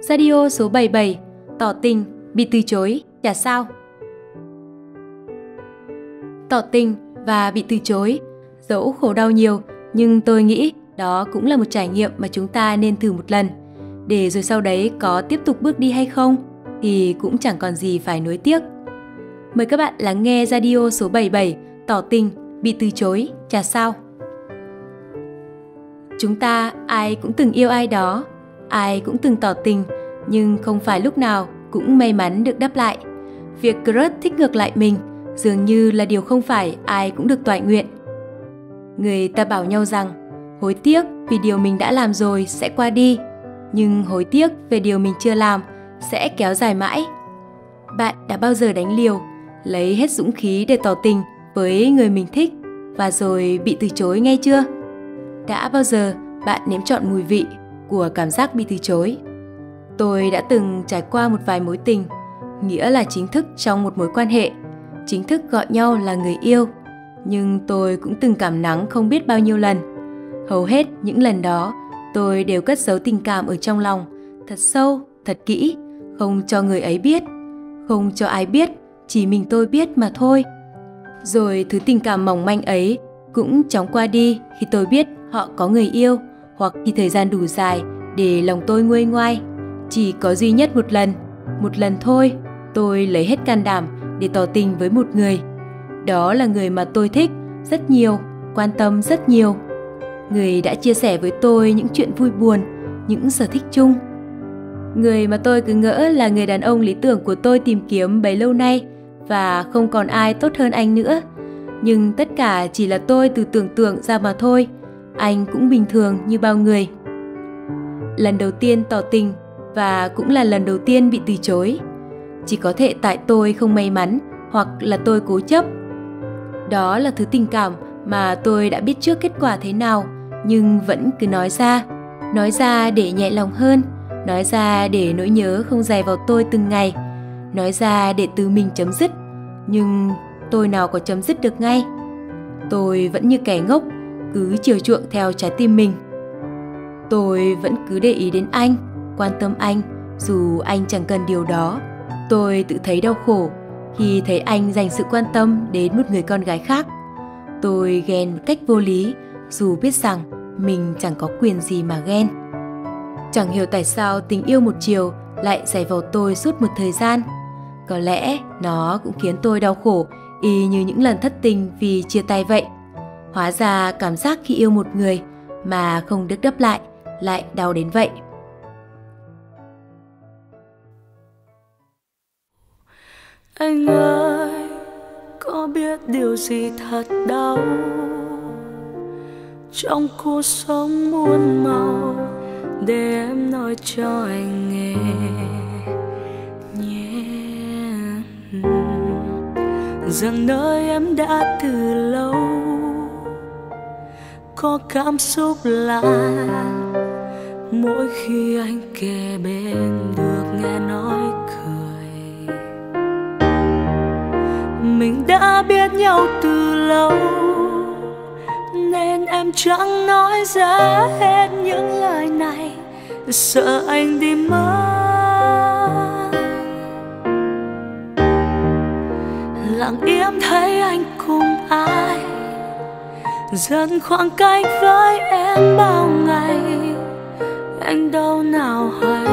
Radio số 77 Tỏ tình, bị từ chối, chả sao. Tỏ tình và bị từ chối Dẫu khổ đau nhiều Nhưng tôi nghĩ đó cũng là một trải nghiệm mà chúng ta nên thử một lần. Để rồi sau đấy có tiếp tục bước đi hay không Thì cũng chẳng còn gì phải nuối tiếc. Mời các bạn lắng nghe radio số 77 Tỏ tình, bị từ chối, chả sao. Chúng ta ai cũng từng yêu ai đó ai cũng từng tỏ tình, nhưng không phải lúc nào cũng may mắn được đáp lại. Việc crush thích ngược lại mình dường như là điều không phải ai cũng được toại nguyện. Người ta bảo nhau rằng, hối tiếc vì điều mình đã làm rồi sẽ qua đi, nhưng hối tiếc về điều mình chưa làm sẽ kéo dài mãi. Bạn đã bao giờ đánh liều, lấy hết dũng khí để tỏ tình với người mình thích và rồi bị từ chối ngay chưa? Đã bao giờ bạn nếm trọn mùi vị của cảm giác bị từ chối. Tôi đã từng trải qua một vài mối tình, nghĩa là chính thức trong một mối quan hệ, chính thức gọi nhau là người yêu, nhưng tôi cũng từng cảm nắng không biết bao nhiêu lần. Hầu hết những lần đó, tôi đều cất giấu tình cảm ở trong lòng, thật sâu, thật kỹ, không cho người ấy biết, không cho ai biết, chỉ mình tôi biết mà thôi. Rồi thứ tình cảm mỏng manh ấy cũng chóng qua đi khi tôi biết họ có người yêu hoặc khi thời gian đủ dài để lòng tôi nguôi ngoai. Chỉ có duy nhất một lần, một lần thôi, tôi lấy hết can đảm để tỏ tình với một người. Đó là người mà tôi thích rất nhiều, quan tâm rất nhiều. Người đã chia sẻ với tôi những chuyện vui buồn, những sở thích chung. Người mà tôi cứ ngỡ là người đàn ông lý tưởng của tôi tìm kiếm bấy lâu nay và không còn ai tốt hơn anh nữa. Nhưng tất cả chỉ là tôi từ tưởng tượng ra mà thôi – anh cũng bình thường như bao người. Lần đầu tiên tỏ tình và cũng là lần đầu tiên bị từ chối. Chỉ có thể tại tôi không may mắn hoặc là tôi cố chấp. Đó là thứ tình cảm mà tôi đã biết trước kết quả thế nào, nhưng vẫn cứ nói ra. Nói ra để nhẹ lòng hơn, nói ra để nỗi nhớ không dày vào tôi từng ngày. Nói ra để từ mình chấm dứt, nhưng tôi nào có chấm dứt được ngay? Tôi vẫn như kẻ ngốc cứ chiều chuộng theo trái tim mình. Tôi vẫn cứ để ý đến anh, quan tâm anh, dù anh chẳng cần điều đó. Tôi tự thấy đau khổ khi thấy anh dành sự quan tâm đến một người con gái khác. Tôi ghen cách vô lý, dù biết rằng mình chẳng có quyền gì mà ghen. Chẳng hiểu tại sao tình yêu một chiều lại dày vào tôi suốt một thời gian. Có lẽ nó cũng khiến tôi đau khổ y như những lần thất tình vì chia tay vậy. Hóa ra cảm giác khi yêu một người mà không được đáp lại lại đau đến vậy. Anh ơi, có biết điều gì thật đau? Trong cuộc sống muôn màu để em nói cho anh nghe. Nhé. Rằng nơi em đã từ lâu có cảm xúc lạ. Mỗi khi anh kề bên được nghe nói cười. Mình đã biết nhau từ lâu, nên em chẳng nói ra hết những lời này. Sợ anh đi mất. Lặng im thấy anh cùng ai dần khoảng cách với em bao ngày, anh đâu nào hay.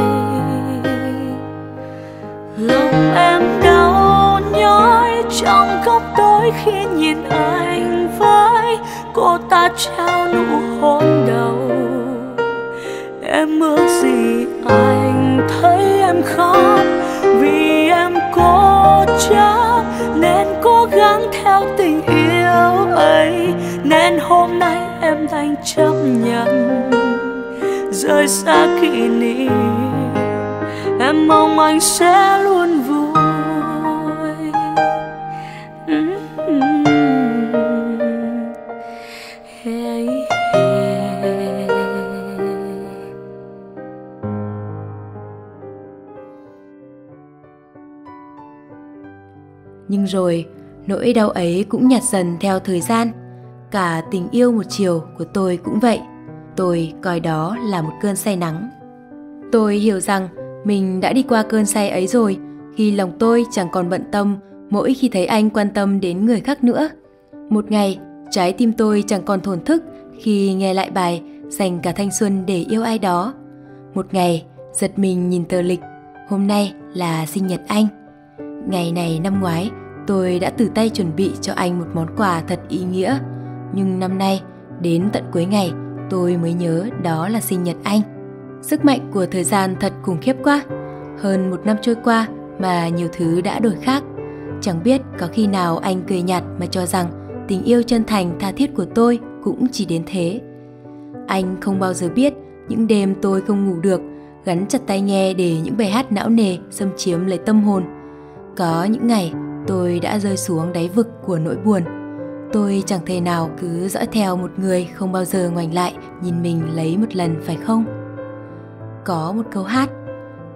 Lòng em đau nhói trong góc tối khi nhìn anh với cô ta trao nụ hôn đầu. Em ước gì anh thấy rời xa kỷ niệm. Em mong anh sẽ luôn vui. Ừ, ừ. Nhưng rồi, nỗi đau ấy cũng nhạt dần theo thời gian. Cả tình yêu một chiều của tôi cũng vậy tôi coi đó là một cơn say nắng tôi hiểu rằng Mình đã đi qua cơn say ấy rồi, khi lòng tôi chẳng còn bận tâm mỗi khi thấy anh quan tâm đến người khác nữa. Một ngày, trái tim tôi chẳng còn thổn thức khi nghe lại bài dành cả thanh xuân để yêu ai đó. Một ngày, giật mình nhìn tờ lịch, hôm nay là sinh nhật anh. Ngày này năm ngoái, tôi đã từ tay chuẩn bị cho anh một món quà thật ý nghĩa. Nhưng năm nay, đến tận cuối ngày, tôi mới nhớ đó là sinh nhật anh. Sức mạnh của thời gian thật khủng khiếp quá. Hơn một năm trôi qua mà nhiều thứ đã đổi khác. Chẳng biết có khi nào anh cười nhạt mà cho rằng tình yêu chân thành tha thiết của tôi cũng chỉ đến thế. Anh không bao giờ biết những đêm tôi không ngủ được, gắn chặt tai nghe để những bài hát não nề xâm chiếm lấy tâm hồn. Có những ngày tôi đã rơi xuống đáy vực của nỗi buồn. Tôi chẳng thể nào cứ dõi theo một người không bao giờ ngoảnh lại nhìn mình lấy một lần phải không? Có một câu hát,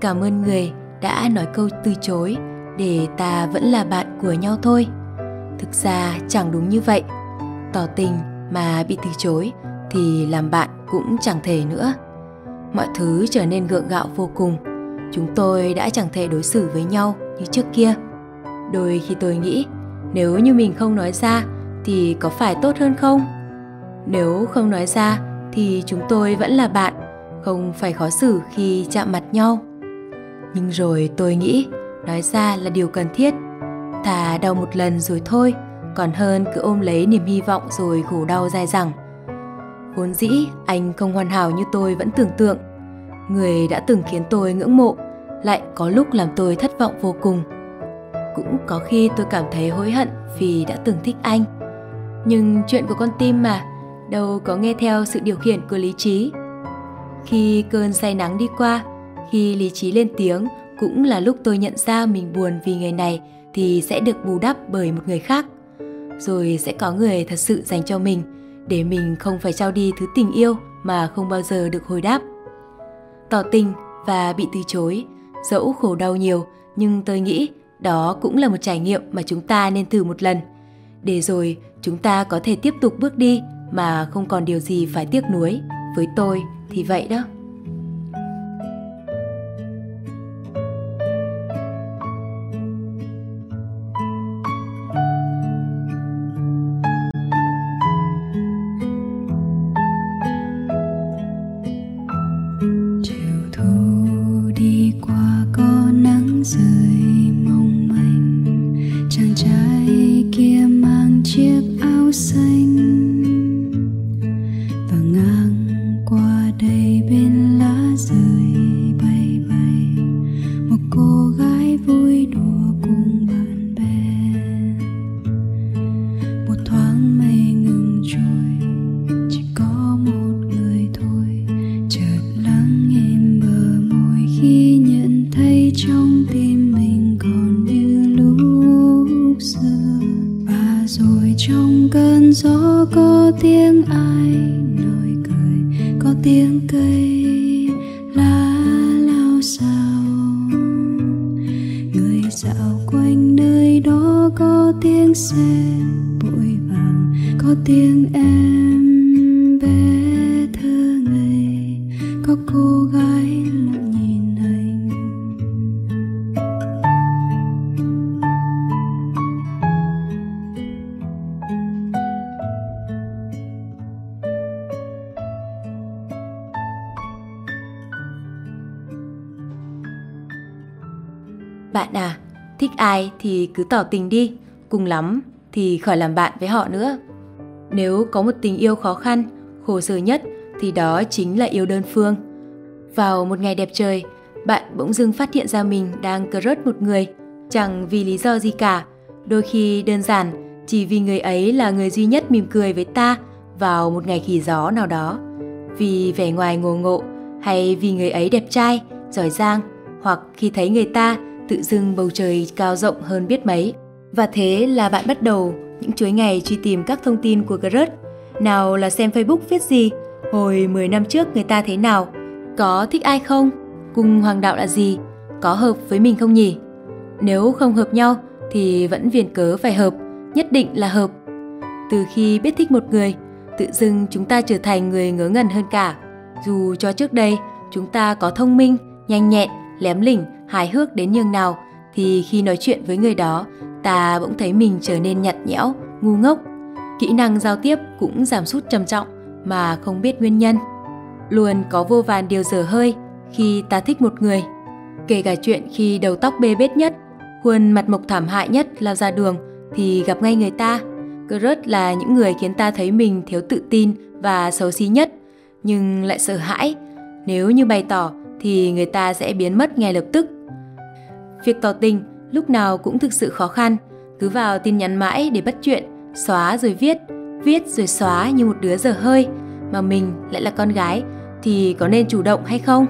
cảm ơn người đã nói câu từ chối để ta vẫn là bạn của nhau thôi. Thực ra chẳng đúng như vậy. Tỏ tình mà bị từ chối thì làm bạn cũng chẳng thể nữa. Mọi thứ trở nên gượng gạo vô cùng. Chúng tôi đã chẳng thể đối xử với nhau như trước kia. Đôi khi tôi nghĩ, nếu như mình không nói ra thì có phải tốt hơn không? Nếu không nói ra thì chúng tôi vẫn là bạn, không phải khó xử khi chạm mặt nhau. Nhưng rồi tôi nghĩ, nói ra là điều cần thiết. Thà đau một lần rồi thôi, còn hơn cứ ôm lấy niềm hy vọng rồi khổ đau dài dẳng. Vốn dĩ anh không hoàn hảo như tôi vẫn tưởng tượng. Người đã từng khiến tôi ngưỡng mộ, lại có lúc làm tôi thất vọng vô cùng. Cũng có khi tôi cảm thấy hối hận vì đã từng thích anh. Nhưng chuyện của con tim mà, đâu có nghe theo sự điều khiển của lý trí. Khi cơn say nắng đi qua, khi lý trí lên tiếng cũng là lúc tôi nhận ra mình buồn vì người này thì sẽ được bù đắp bởi một người khác. Rồi sẽ có người thật sự dành cho mình để mình không phải trao đi thứ tình yêu mà không bao giờ được hồi đáp. Tỏ tình và bị từ chối, dẫu khổ đau nhiều nhưng tôi nghĩ đó cũng là một trải nghiệm mà chúng ta nên thử một lần. Để rồi, chúng ta có thể tiếp tục bước đi, mà không còn điều gì phải tiếc nuối. Với tôi thì vậy đó. Có tiếng xe bụi vàng có tiếng em bé thơ ngây có cô gái ai thì cứ tỏ tình đi, cùng lắm thì khỏi làm bạn với họ nữa. Nếu có một tình yêu khó khăn, khổ sở nhất thì đó chính là yêu đơn phương. Vào một ngày đẹp trời, bạn bỗng dưng phát hiện ra mình đang crush một người, chẳng vì lý do gì cả. Đôi khi đơn giản, chỉ vì người ấy là người duy nhất mỉm cười với ta vào một ngày khỉ gió nào đó. Vì vẻ ngoài ngồ ngộ, hay vì người ấy đẹp trai, giỏi giang, hoặc khi thấy người ta tự dưng bầu trời cao rộng hơn biết mấy. Và thế là bạn bắt đầu những chuỗi ngày truy tìm các thông tin của crush. Nào là xem Facebook viết gì, hồi 10 năm trước người ta thế nào, có thích ai không, cùng hoàng đạo là gì, có hợp với mình không nhỉ? Nếu không hợp nhau thì vẫn viền cớ phải hợp, nhất định là hợp. Từ khi biết thích một người, tự dưng chúng ta trở thành người ngớ ngẩn hơn cả. Dù cho trước đây chúng ta có thông minh, nhanh nhẹn, lém lỉnh, hài hước đến nhường nào thì khi nói chuyện với người đó, ta bỗng thấy mình trở nên nhạt nhẽo, ngu ngốc. Kỹ năng giao tiếp cũng giảm sút trầm trọng mà không biết nguyên nhân. Luôn có vô vàn điều dở hơi khi ta thích một người. Kể cả chuyện khi đầu tóc bê bết nhất, khuôn mặt mộc thảm hại nhất lao ra đường thì gặp ngay người ta. Crush là những người khiến ta thấy mình thiếu tự tin và xấu xí nhất, nhưng lại sợ hãi. Nếu như bày tỏ thì người ta sẽ biến mất ngay lập tức. Việc tỏ tình lúc nào cũng thực sự khó khăn, cứ vào tin nhắn mãi để bắt chuyện, xóa rồi viết, viết rồi xóa như một đứa dở hơi, mà mình lại là con gái thì có nên chủ động hay không?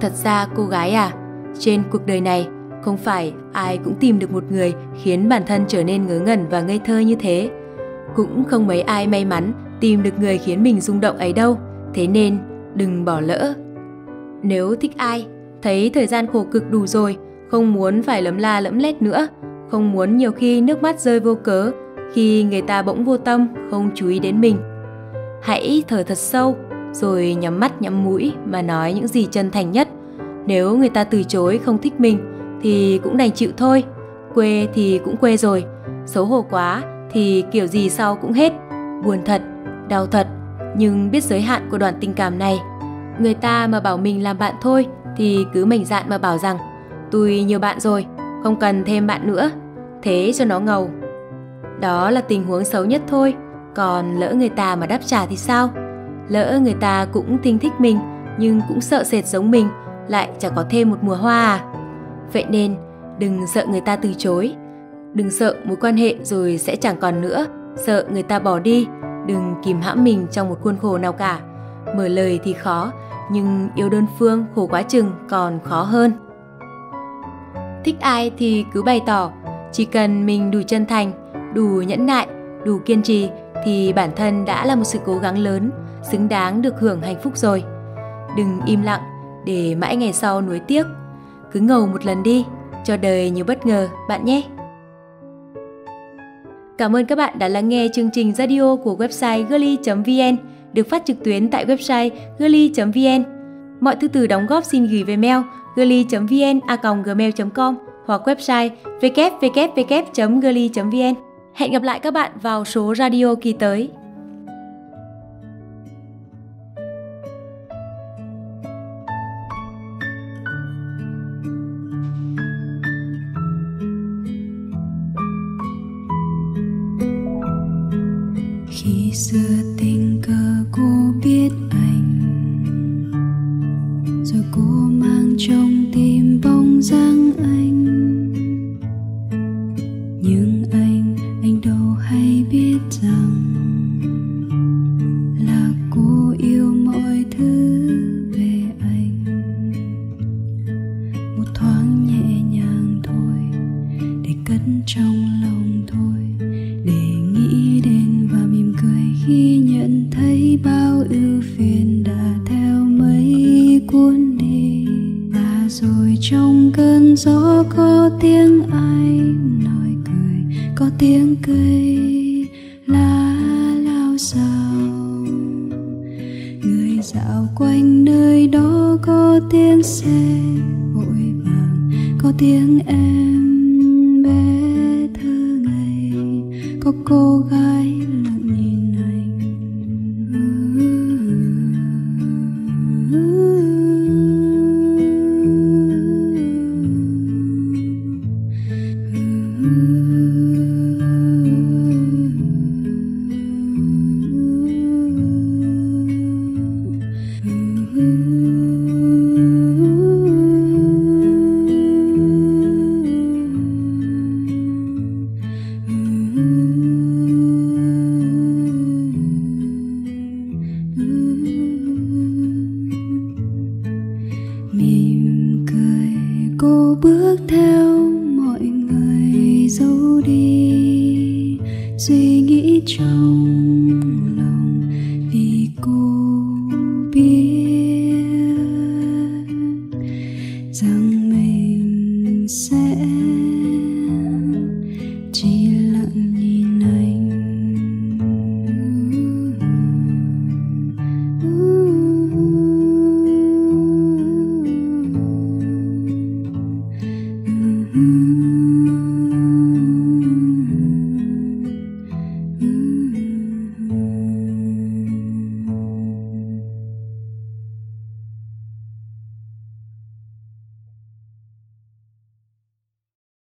Thật ra cô gái à, trên cuộc đời này không phải ai cũng tìm được một người khiến bản thân trở nên ngớ ngẩn và ngây thơ như thế. Cũng không mấy ai may mắn tìm được người khiến mình rung động ấy đâu. Thế nên đừng bỏ lỡ. Nếu thích ai, thấy thời gian khổ cực đủ rồi, không muốn phải lấm la lẫm lét nữa, không muốn nhiều khi nước mắt rơi vô cớ khi người ta bỗng vô tâm không chú ý đến mình. Hãy thở thật sâu rồi nhắm mắt nhắm mũi mà nói những gì chân thành nhất. Nếu người ta từ chối không thích mình thì cũng đành chịu thôi. Quê thì cũng quê rồi, xấu hổ quá thì kiểu gì sau cũng hết. Buồn thật, đau thật, nhưng biết giới hạn của đoạn tình cảm này. Người ta mà bảo mình làm bạn thôi thì cứ mình dạn mà bảo rằng tôi nhiều bạn rồi, không cần thêm bạn nữa. Thế cho nó ngầu. Đó là tình huống xấu nhất thôi, còn lỡ người ta mà đáp trả thì sao? Lỡ người ta cũng tinh thích mình nhưng cũng sợ sệt giống mình, lại chẳng có thêm một mùa hoa à? Vậy nên, đừng sợ người ta từ chối. Đừng sợ mối quan hệ rồi sẽ chẳng còn nữa, sợ người ta bỏ đi, đừng kìm hãm mình trong một khuôn khổ nào cả. Mở lời thì khó, nhưng yêu đơn phương khổ quá chừng còn khó hơn. Thích ai thì cứ bày tỏ, chỉ cần mình đủ chân thành, đủ nhẫn nại, đủ kiên trì thì bản thân đã là một sự cố gắng lớn, xứng đáng được hưởng hạnh phúc rồi. Đừng im lặng để mãi ngày sau nuối tiếc. Cứ ngầu một lần đi, cho đời nhiều bất ngờ bạn nhé. Cảm ơn các bạn đã lắng nghe chương trình radio của website girly.vn được phát trực tuyến tại website girly.vn. Mọi thư từ đóng góp xin gửi về mail girly.vn@gmail.com hoặc website www.girly.vn. Hẹn gặp lại các bạn vào số radio kỳ tới. cơn gió có tiếng ai nói cười, có tiếng cây lá lao xào người dạo quanh nơi đó có tiếng xe vội vàng, có tiếng em bé thơ ngây, có cô gái là